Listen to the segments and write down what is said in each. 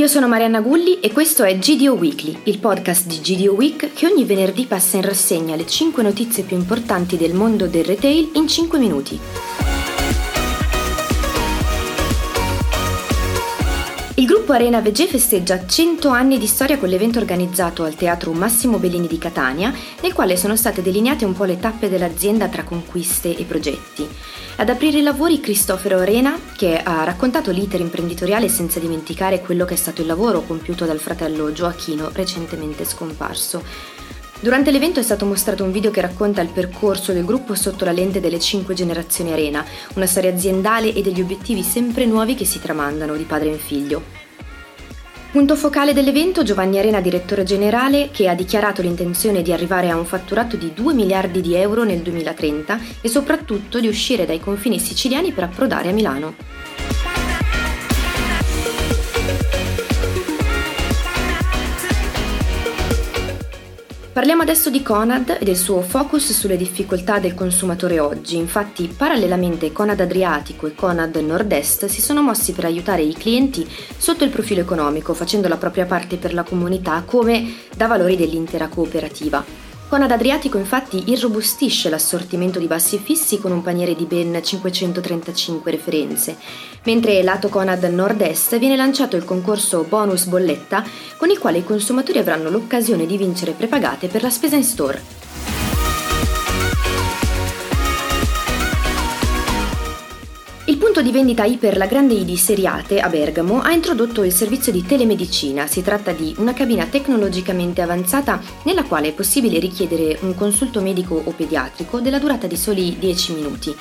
Io sono Marianna Gulli e questo è GDO Weekly, il podcast di GDO Week che ogni venerdì passa in rassegna le 5 notizie più importanti del mondo del retail in 5 minuti. Gruppo Arena VG festeggia 100 anni di storia con l'evento organizzato al Teatro Massimo Bellini di Catania, nel quale sono state delineate un po' le tappe dell'azienda tra conquiste e progetti. Ad aprire i lavori Cristoforo Arena, che ha raccontato l'iter imprenditoriale senza dimenticare quello che è stato il lavoro compiuto dal fratello Gioachino, recentemente scomparso. Durante l'evento è stato mostrato un video che racconta il percorso del gruppo sotto la lente delle cinque generazioni Arena, una storia aziendale e degli obiettivi sempre nuovi che si tramandano di padre in figlio. Punto focale dell'evento Giovanni Arena, direttore generale, che ha dichiarato l'intenzione di arrivare a un fatturato di 2 miliardi di euro nel 2030 e soprattutto di uscire dai confini siciliani per approdare a Milano. Parliamo adesso di Conad e del suo focus sulle difficoltà del consumatore oggi. Infatti, parallelamente Conad Adriatico e Conad Nord-Est si sono mossi per aiutare i clienti sotto il profilo economico, facendo la propria parte per la comunità come da valori dell'intera cooperativa. Conad Adriatico infatti irrobustisce l'assortimento di bassi fissi con un paniere di ben 535 referenze, mentre lato Conad Nord-Est viene lanciato il concorso Bonus Bolletta con il quale i consumatori avranno l'occasione di vincere prepagate per la spesa in store. Il punto di vendita Iper La Grande I di Seriate a Bergamo ha introdotto il servizio di telemedicina. Si tratta di una cabina tecnologicamente avanzata nella quale è possibile richiedere un consulto medico o pediatrico della durata di soli 10 minuti.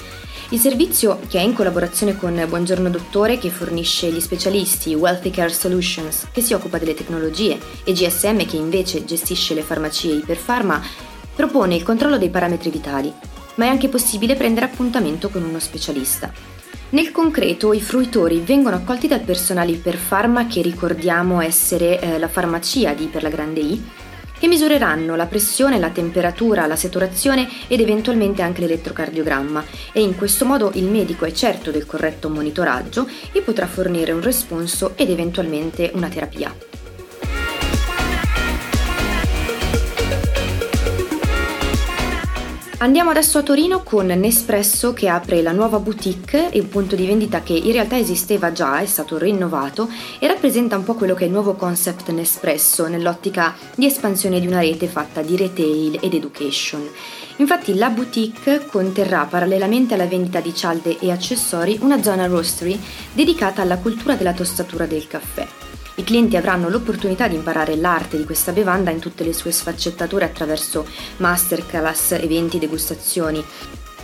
Il servizio, che è in collaborazione con Buongiorno Dottore, che fornisce gli specialisti Wealthy Care Solutions, che si occupa delle tecnologie, e GSM, che invece gestisce le farmacie Iperpharma, propone il controllo dei parametri vitali, ma è anche possibile prendere appuntamento con uno specialista. Nel concreto i fruitori vengono accolti dal personale Iperpharma che ricordiamo essere eh, la farmacia di per la grande I che misureranno la pressione, la temperatura, la saturazione ed eventualmente anche l'elettrocardiogramma e in questo modo il medico è certo del corretto monitoraggio e potrà fornire un responso ed eventualmente una terapia. Andiamo adesso a Torino con Nespresso che apre la nuova boutique, un punto di vendita che in realtà esisteva già, è stato rinnovato e rappresenta un po' quello che è il nuovo concept Nespresso nell'ottica di espansione di una rete fatta di retail ed education. Infatti la boutique conterrà parallelamente alla vendita di cialde e accessori una zona roastery dedicata alla cultura della tostatura del caffè. I clienti avranno l'opportunità di imparare l'arte di questa bevanda in tutte le sue sfaccettature attraverso masterclass, eventi, degustazioni.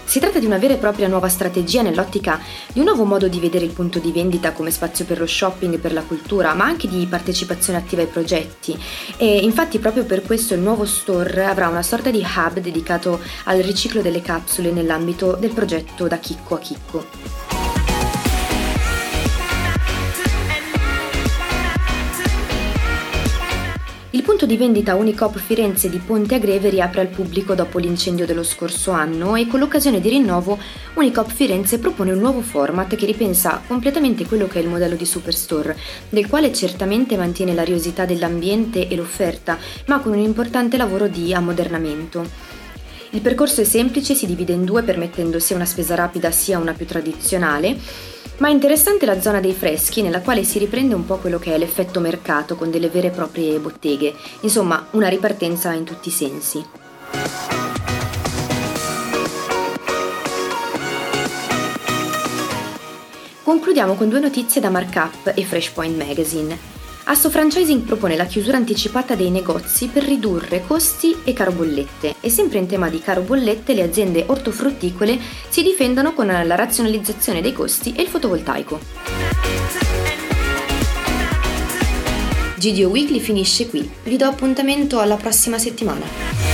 Si tratta di una vera e propria nuova strategia nell'ottica di un nuovo modo di vedere il punto di vendita come spazio per lo shopping e per la cultura, ma anche di partecipazione attiva ai progetti. E infatti proprio per questo il nuovo store avrà una sorta di hub dedicato al riciclo delle capsule nell'ambito del progetto da chicco a chicco. Punto di vendita Unicop Firenze di Ponte Agreve riapre al pubblico dopo l'incendio dello scorso anno e con l'occasione di rinnovo Unicop Firenze propone un nuovo format che ripensa completamente quello che è il modello di Superstore, del quale certamente mantiene l'ariosità dell'ambiente e l'offerta, ma con un importante lavoro di ammodernamento. Il percorso è semplice, si divide in due permettendo sia una spesa rapida sia una più tradizionale ma è interessante la zona dei freschi nella quale si riprende un po' quello che è l'effetto mercato con delle vere e proprie botteghe, insomma una ripartenza in tutti i sensi. Concludiamo con due notizie da Markup e Freshpoint Magazine. Asso Franchising propone la chiusura anticipata dei negozi per ridurre costi e caro bollette e sempre in tema di caro bollette le aziende ortofrutticole si difendono con la razionalizzazione dei costi e il fotovoltaico. GDO Weekly finisce qui, vi do appuntamento alla prossima settimana.